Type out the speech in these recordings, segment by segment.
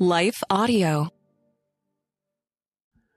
Life Audio.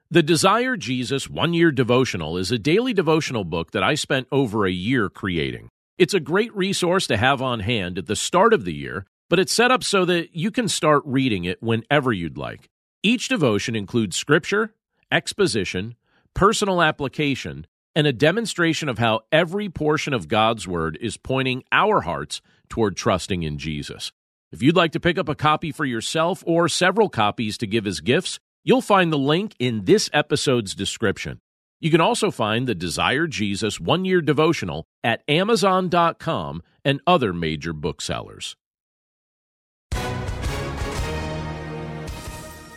The Desire Jesus One Year Devotional is a daily devotional book that I spent over a year creating. It's a great resource to have on hand at the start of the year, but it's set up so that you can start reading it whenever you'd like. Each devotion includes scripture, exposition, personal application, and a demonstration of how every portion of God's Word is pointing our hearts toward trusting in Jesus. If you'd like to pick up a copy for yourself or several copies to give as gifts, you'll find the link in this episode's description. You can also find the Desire Jesus one year devotional at Amazon.com and other major booksellers.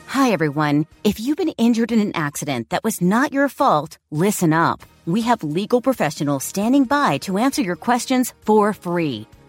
Hi, everyone. If you've been injured in an accident that was not your fault, listen up. We have legal professionals standing by to answer your questions for free.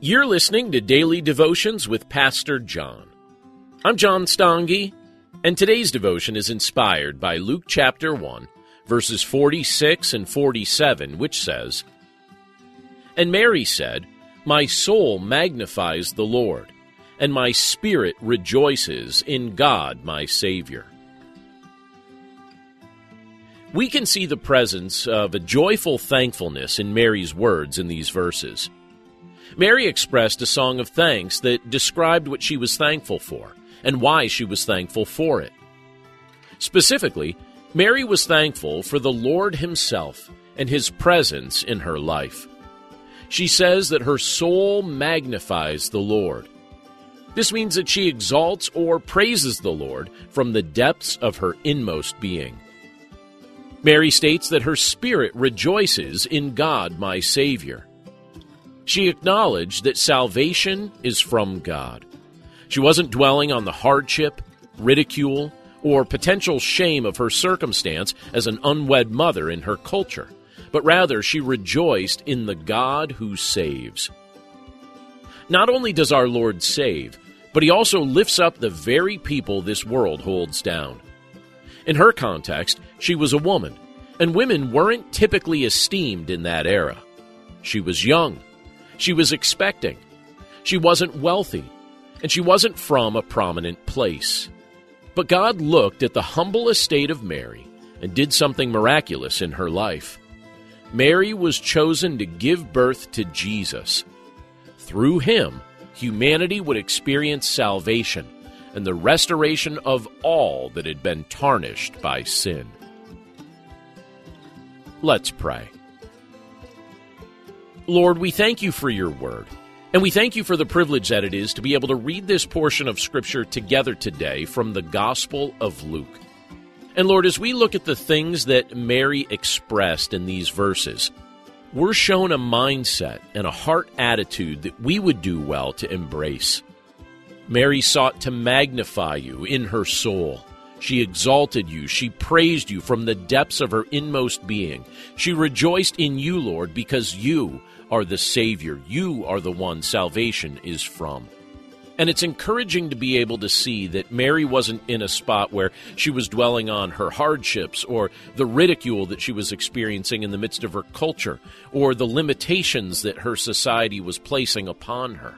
You're listening to Daily Devotions with Pastor John. I'm John Stange. And today's devotion is inspired by Luke chapter 1, verses 46 and 47, which says, And Mary said, My soul magnifies the Lord, and my spirit rejoices in God my Savior. We can see the presence of a joyful thankfulness in Mary's words in these verses. Mary expressed a song of thanks that described what she was thankful for and why she was thankful for it. Specifically, Mary was thankful for the Lord Himself and His presence in her life. She says that her soul magnifies the Lord. This means that she exalts or praises the Lord from the depths of her inmost being. Mary states that her spirit rejoices in God, my Savior. She acknowledged that salvation is from God. She wasn't dwelling on the hardship, ridicule, or potential shame of her circumstance as an unwed mother in her culture, but rather she rejoiced in the God who saves. Not only does our Lord save, but he also lifts up the very people this world holds down. In her context, she was a woman, and women weren't typically esteemed in that era. She was young. She was expecting. She wasn't wealthy and she wasn't from a prominent place. But God looked at the humble estate of Mary and did something miraculous in her life. Mary was chosen to give birth to Jesus. Through him, humanity would experience salvation and the restoration of all that had been tarnished by sin. Let's pray. Lord, we thank you for your word. And we thank you for the privilege that it is to be able to read this portion of Scripture together today from the Gospel of Luke. And Lord, as we look at the things that Mary expressed in these verses, we're shown a mindset and a heart attitude that we would do well to embrace. Mary sought to magnify you in her soul. She exalted you. She praised you from the depths of her inmost being. She rejoiced in you, Lord, because you are the Savior. You are the one salvation is from. And it's encouraging to be able to see that Mary wasn't in a spot where she was dwelling on her hardships or the ridicule that she was experiencing in the midst of her culture or the limitations that her society was placing upon her.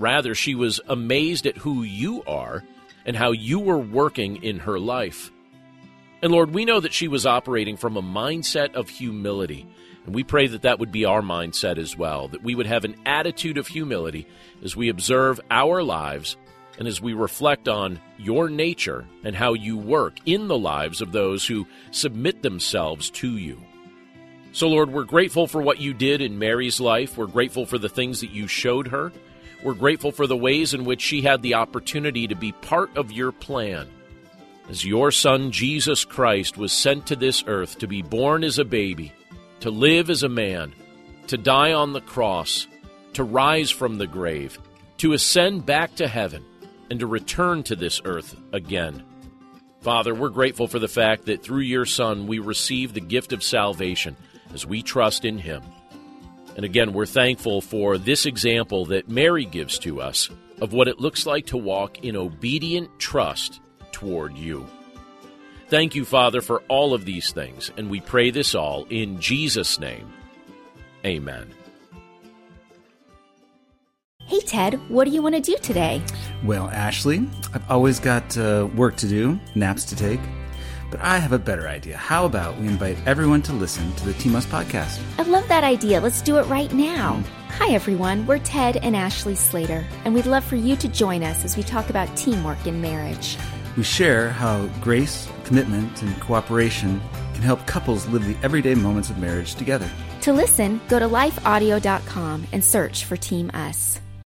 Rather, she was amazed at who you are and how you were working in her life. And Lord, we know that she was operating from a mindset of humility and we pray that that would be our mindset as well, that we would have an attitude of humility as we observe our lives and as we reflect on your nature and how you work in the lives of those who submit themselves to you. So, Lord, we're grateful for what you did in Mary's life. We're grateful for the things that you showed her. We're grateful for the ways in which she had the opportunity to be part of your plan. As your Son, Jesus Christ, was sent to this earth to be born as a baby, to live as a man, to die on the cross, to rise from the grave, to ascend back to heaven, and to return to this earth again. Father, we're grateful for the fact that through your Son we receive the gift of salvation as we trust in him. And again, we're thankful for this example that Mary gives to us of what it looks like to walk in obedient trust toward you. Thank you, Father, for all of these things, and we pray this all in Jesus' name. Amen. Hey, Ted, what do you want to do today? Well, Ashley, I've always got uh, work to do, naps to take. But I have a better idea. How about we invite everyone to listen to the Team Us podcast? I love that idea. Let's do it right now. Hi, everyone. We're Ted and Ashley Slater, and we'd love for you to join us as we talk about teamwork in marriage. We share how grace, commitment, and cooperation can help couples live the everyday moments of marriage together. To listen, go to lifeaudio.com and search for Team Us.